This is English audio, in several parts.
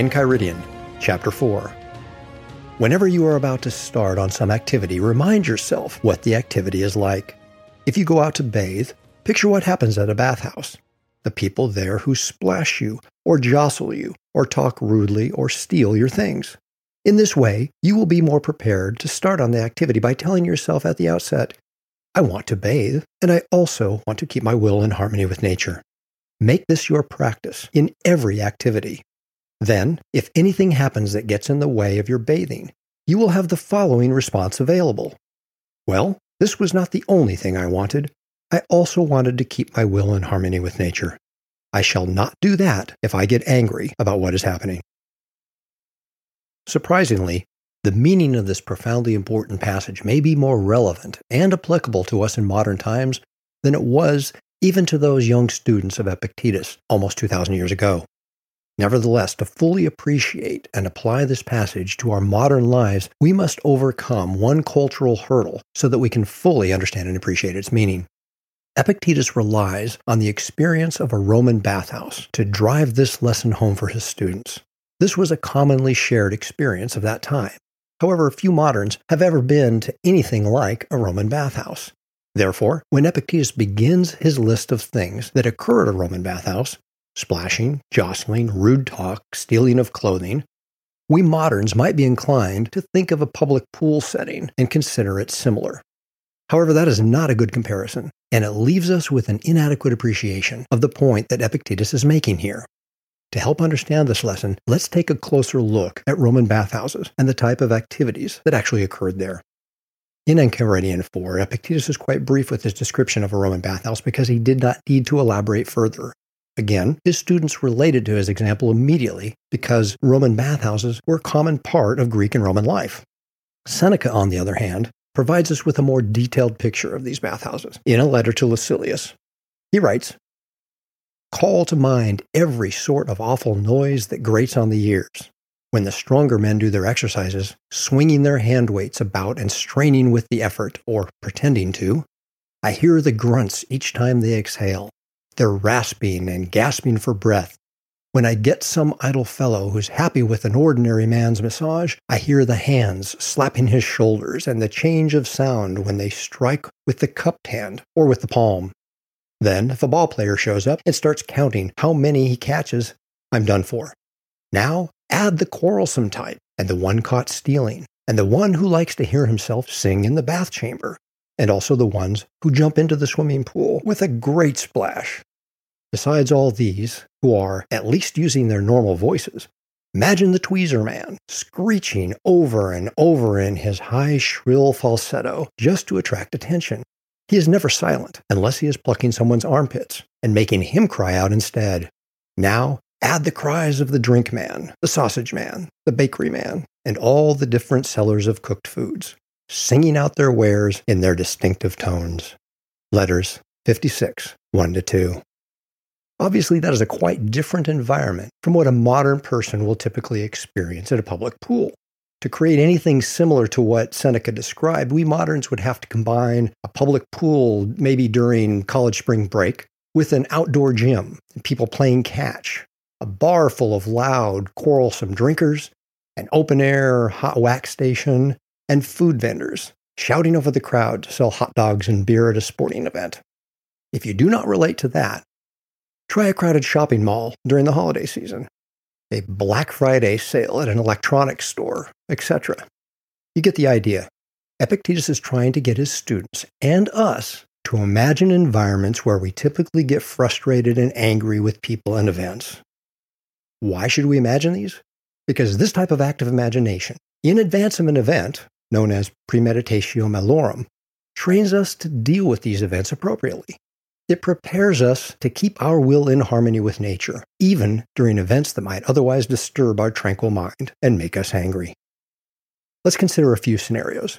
Enchiridion, Chapter 4. Whenever you are about to start on some activity, remind yourself what the activity is like. If you go out to bathe, picture what happens at a bathhouse. The people there who splash you, or jostle you, or talk rudely, or steal your things. In this way, you will be more prepared to start on the activity by telling yourself at the outset, I want to bathe, and I also want to keep my will in harmony with nature. Make this your practice in every activity. Then, if anything happens that gets in the way of your bathing, you will have the following response available. Well, this was not the only thing I wanted. I also wanted to keep my will in harmony with nature. I shall not do that if I get angry about what is happening. Surprisingly, the meaning of this profoundly important passage may be more relevant and applicable to us in modern times than it was even to those young students of Epictetus almost 2,000 years ago. Nevertheless, to fully appreciate and apply this passage to our modern lives, we must overcome one cultural hurdle so that we can fully understand and appreciate its meaning. Epictetus relies on the experience of a Roman bathhouse to drive this lesson home for his students. This was a commonly shared experience of that time. However, few moderns have ever been to anything like a Roman bathhouse. Therefore, when Epictetus begins his list of things that occur at a Roman bathhouse, splashing, jostling, rude talk, stealing of clothing, we moderns might be inclined to think of a public pool setting and consider it similar. However, that is not a good comparison, and it leaves us with an inadequate appreciation of the point that Epictetus is making here. To help understand this lesson, let's take a closer look at Roman bathhouses and the type of activities that actually occurred there. In Enchiridion 4, Epictetus is quite brief with his description of a Roman bathhouse because he did not need to elaborate further. Again, his students related to his example immediately because Roman bathhouses were a common part of Greek and Roman life. Seneca, on the other hand, provides us with a more detailed picture of these bathhouses in a letter to Lucilius. He writes, Call to mind every sort of awful noise that grates on the ears. When the stronger men do their exercises, swinging their hand weights about and straining with the effort, or pretending to, I hear the grunts each time they exhale, they're rasping and gasping for breath. When I get some idle fellow who's happy with an ordinary man's massage, I hear the hands slapping his shoulders and the change of sound when they strike with the cupped hand or with the palm. Then, if a ball player shows up and starts counting how many he catches, I'm done for. Now, add the quarrelsome type and the one caught stealing, and the one who likes to hear himself sing in the bath chamber, and also the ones who jump into the swimming pool with a great splash. Besides all these, who are at least using their normal voices, imagine the tweezer man screeching over and over in his high, shrill falsetto just to attract attention. He is never silent unless he is plucking someone's armpits and making him cry out instead. Now, add the cries of the drink man, the sausage man, the bakery man, and all the different sellers of cooked foods, singing out their wares in their distinctive tones. Letters 56, 1 to 2. Obviously, that is a quite different environment from what a modern person will typically experience at a public pool. To create anything similar to what Seneca described, we moderns would have to combine a public pool, maybe during college spring break, with an outdoor gym people playing catch, a bar full of loud, quarrelsome drinkers, an open air hot wax station, and food vendors shouting over the crowd to sell hot dogs and beer at a sporting event. If you do not relate to that, Try a crowded shopping mall during the holiday season, a Black Friday sale at an electronics store, etc. You get the idea. Epictetus is trying to get his students and us to imagine environments where we typically get frustrated and angry with people and events. Why should we imagine these? Because this type of active imagination, in advance of an event, known as premeditatio malorum, trains us to deal with these events appropriately. It prepares us to keep our will in harmony with nature, even during events that might otherwise disturb our tranquil mind and make us angry. Let's consider a few scenarios.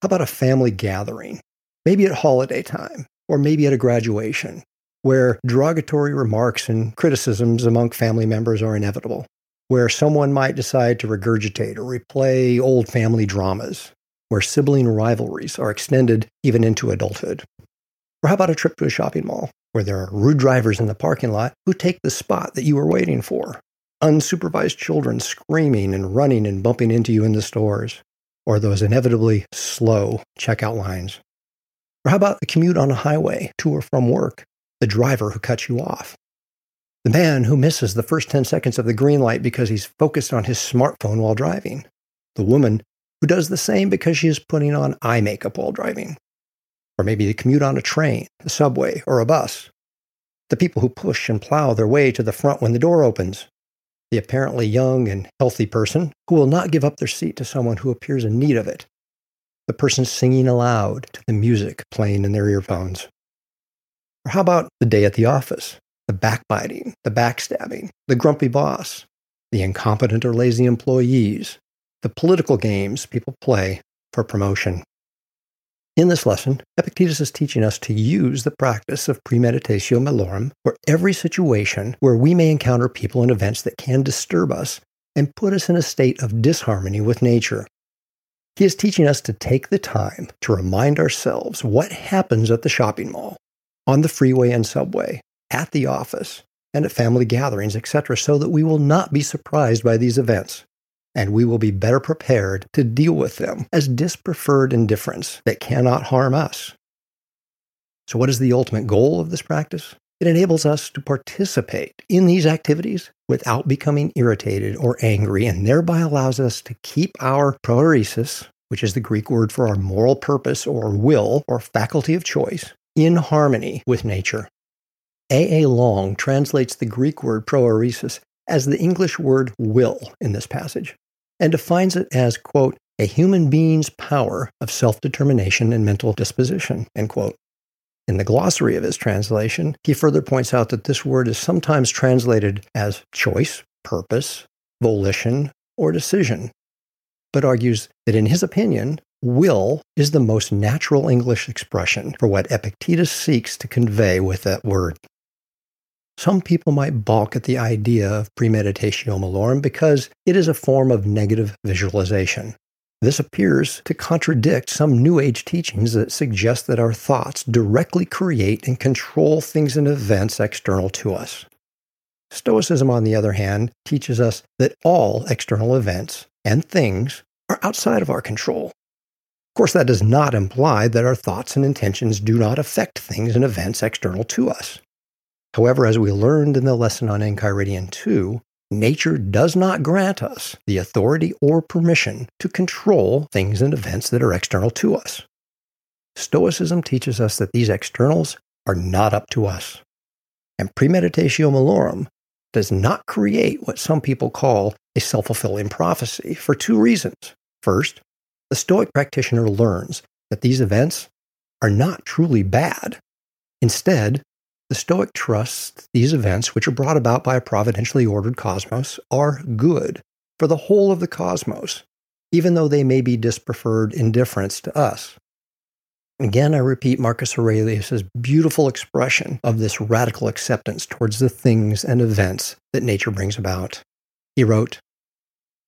How about a family gathering? Maybe at holiday time, or maybe at a graduation, where derogatory remarks and criticisms among family members are inevitable, where someone might decide to regurgitate or replay old family dramas, where sibling rivalries are extended even into adulthood, or how about a trip to a shopping mall where there are rude drivers in the parking lot who take the spot that you were waiting for? Unsupervised children screaming and running and bumping into you in the stores, or those inevitably slow checkout lines. Or how about the commute on a highway to or from work, the driver who cuts you off? The man who misses the first 10 seconds of the green light because he's focused on his smartphone while driving. The woman who does the same because she is putting on eye makeup while driving or maybe the commute on a train, a subway, or a bus. The people who push and plow their way to the front when the door opens. The apparently young and healthy person who will not give up their seat to someone who appears in need of it. The person singing aloud to the music playing in their earphones. Or how about the day at the office? The backbiting, the backstabbing, the grumpy boss, the incompetent or lazy employees, the political games people play for promotion. In this lesson, Epictetus is teaching us to use the practice of premeditatio malorum for every situation where we may encounter people and events that can disturb us and put us in a state of disharmony with nature. He is teaching us to take the time to remind ourselves what happens at the shopping mall, on the freeway and subway, at the office, and at family gatherings, etc., so that we will not be surprised by these events and we will be better prepared to deal with them as dispreferred indifferents that cannot harm us. So, what is the ultimate goal of this practice? It enables us to participate in these activities without becoming irritated or angry, and thereby allows us to keep our prohairesis, which is the Greek word for our moral purpose or will or faculty of choice, in harmony with nature. A. A. Long translates the Greek word prohairesis as the English word will in this passage and defines it as, quote, a human being's power of self determination and mental disposition, end quote. In the glossary of his translation, he further points out that this word is sometimes translated as choice, purpose, volition, or decision, but argues that in his opinion, will is the most natural English expression for what Epictetus seeks to convey with that word. Some people might balk at the idea of premeditatio malorum because it is a form of negative visualization. This appears to contradict some New Age teachings that suggest that our thoughts directly create and control things and events external to us. Stoicism, on the other hand, teaches us that all external events and things are outside of our control. Of course, that does not imply that our thoughts and intentions do not affect things and events external to us. However, as we learned in the lesson on Enchiridion 2, nature does not grant us the authority or permission to control things and events that are external to us. Stoicism teaches us that these externals are not up to us. And premeditatio malorum does not create what some people call a self fulfilling prophecy for two reasons. First, the Stoic practitioner learns that these events are not truly bad. Instead, the Stoic trusts these events, which are brought about by a providentially ordered cosmos, are good for the whole of the cosmos, even though they may be dispreferred indifferents to us. Again, I repeat Marcus Aurelius' beautiful expression of this radical acceptance towards the things and events that nature brings about. He wrote,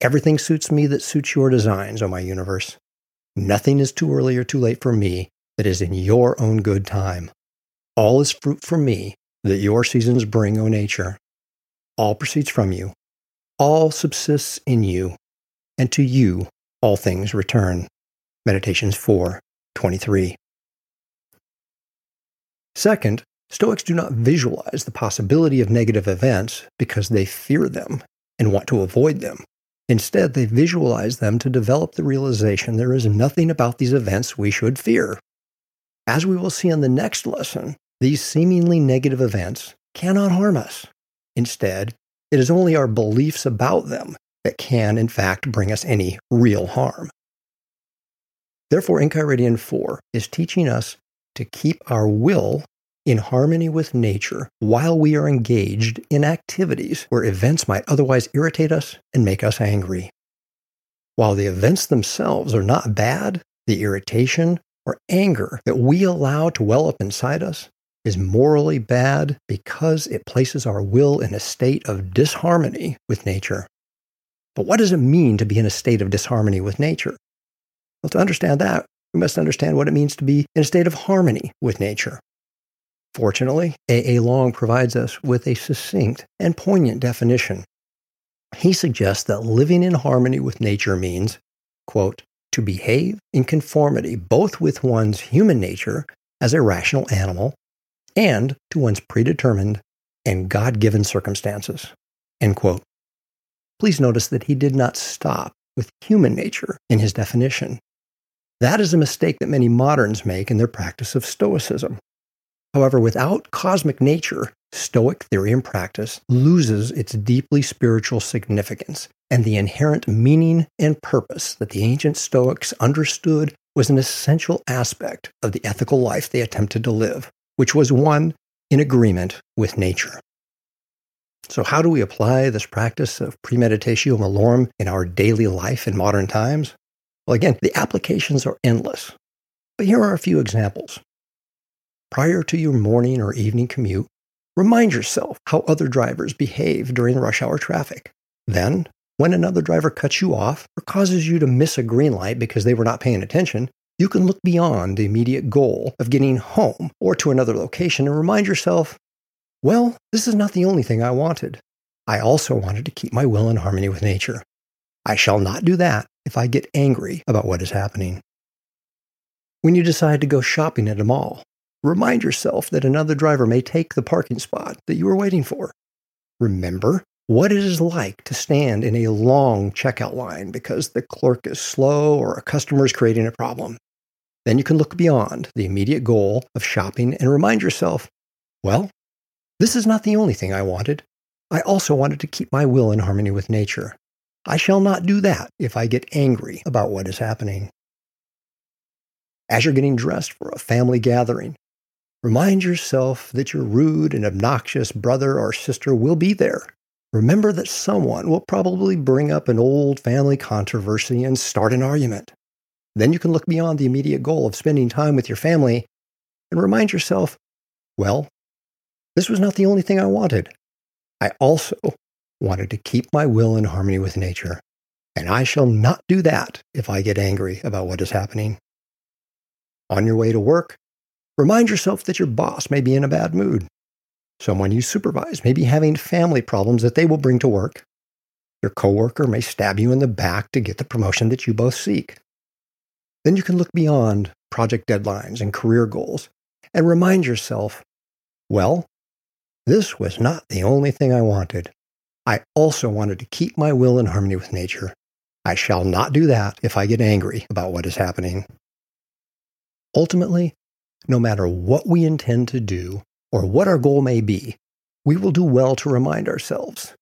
Everything suits me that suits your designs, O my universe. Nothing is too early or too late for me that is in your own good time. All is fruit for me that your seasons bring, O nature. All proceeds from you. All subsists in you. And to you all things return. Meditations 4 23. Second, Stoics do not visualize the possibility of negative events because they fear them and want to avoid them. Instead, they visualize them to develop the realization there is nothing about these events we should fear. As we will see in the next lesson, these seemingly negative events cannot harm us. Instead, it is only our beliefs about them that can, in fact, bring us any real harm. Therefore, Enchiridion 4 is teaching us to keep our will in harmony with nature while we are engaged in activities where events might otherwise irritate us and make us angry. While the events themselves are not bad, the irritation or anger that we allow to well up inside us is morally bad because it places our will in a state of disharmony with nature. But what does it mean to be in a state of disharmony with nature? Well, to understand that, we must understand what it means to be in a state of harmony with nature. Fortunately, A. A. Long provides us with a succinct and poignant definition. He suggests that living in harmony with nature means, quote, to behave in conformity both with one's human nature as a rational animal and to one's predetermined and God given circumstances. End quote. Please notice that he did not stop with human nature in his definition. That is a mistake that many moderns make in their practice of Stoicism. However, without cosmic nature, Stoic theory and practice loses its deeply spiritual significance, and the inherent meaning and purpose that the ancient Stoics understood was an essential aspect of the ethical life they attempted to live, which was one in agreement with nature. So, how do we apply this practice of premeditatio malorum in our daily life in modern times? Well, again, the applications are endless, but here are a few examples. Prior to your morning or evening commute, remind yourself how other drivers behave during rush hour traffic. Then, when another driver cuts you off or causes you to miss a green light because they were not paying attention, you can look beyond the immediate goal of getting home or to another location and remind yourself, well, this is not the only thing I wanted. I also wanted to keep my will in harmony with nature. I shall not do that if I get angry about what is happening. When you decide to go shopping at a mall, Remind yourself that another driver may take the parking spot that you were waiting for. Remember what it is like to stand in a long checkout line because the clerk is slow or a customer is creating a problem. Then you can look beyond the immediate goal of shopping and remind yourself, well, this is not the only thing I wanted. I also wanted to keep my will in harmony with nature. I shall not do that if I get angry about what is happening. As you're getting dressed for a family gathering, Remind yourself that your rude and obnoxious brother or sister will be there. Remember that someone will probably bring up an old family controversy and start an argument. Then you can look beyond the immediate goal of spending time with your family and remind yourself, well, this was not the only thing I wanted. I also wanted to keep my will in harmony with nature, and I shall not do that if I get angry about what is happening. On your way to work, Remind yourself that your boss may be in a bad mood. Someone you supervise may be having family problems that they will bring to work. Your coworker may stab you in the back to get the promotion that you both seek. Then you can look beyond project deadlines and career goals and remind yourself, well, this was not the only thing I wanted. I also wanted to keep my will in harmony with nature. I shall not do that if I get angry about what is happening. Ultimately, no matter what we intend to do or what our goal may be, we will do well to remind ourselves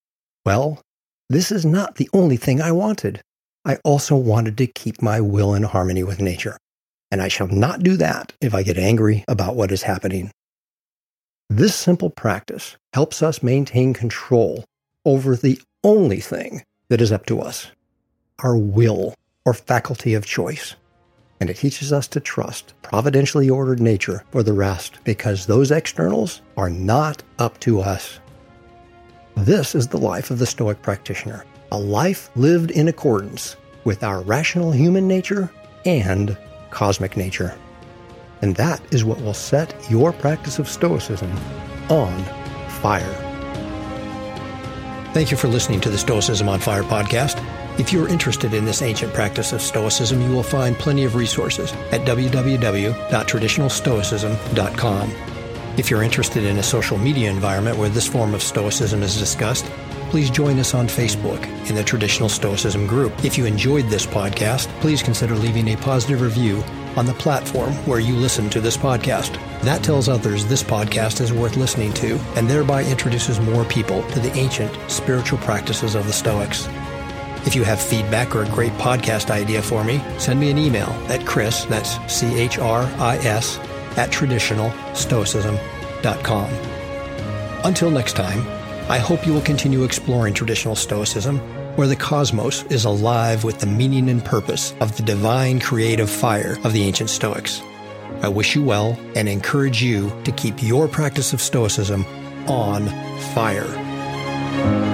well, this is not the only thing I wanted. I also wanted to keep my will in harmony with nature, and I shall not do that if I get angry about what is happening. This simple practice helps us maintain control over the only thing that is up to us our will or faculty of choice and it teaches us to trust providentially ordered nature for the rest because those externals are not up to us. This is the life of the Stoic practitioner, a life lived in accordance with our rational human nature and cosmic nature. And that is what will set your practice of Stoicism on fire. Thank you for listening to the Stoicism on Fire podcast. If you're interested in this ancient practice of Stoicism, you will find plenty of resources at www.traditionalstoicism.com. If you're interested in a social media environment where this form of Stoicism is discussed, please join us on Facebook in the Traditional Stoicism group. If you enjoyed this podcast, please consider leaving a positive review on the platform where you listen to this podcast. That tells others this podcast is worth listening to and thereby introduces more people to the ancient spiritual practices of the Stoics. If you have feedback or a great podcast idea for me, send me an email at Chris, that's C H R I S, at traditionalstoicism.com. Until next time, I hope you will continue exploring traditional Stoicism, where the cosmos is alive with the meaning and purpose of the divine creative fire of the ancient Stoics. I wish you well and encourage you to keep your practice of Stoicism on fire.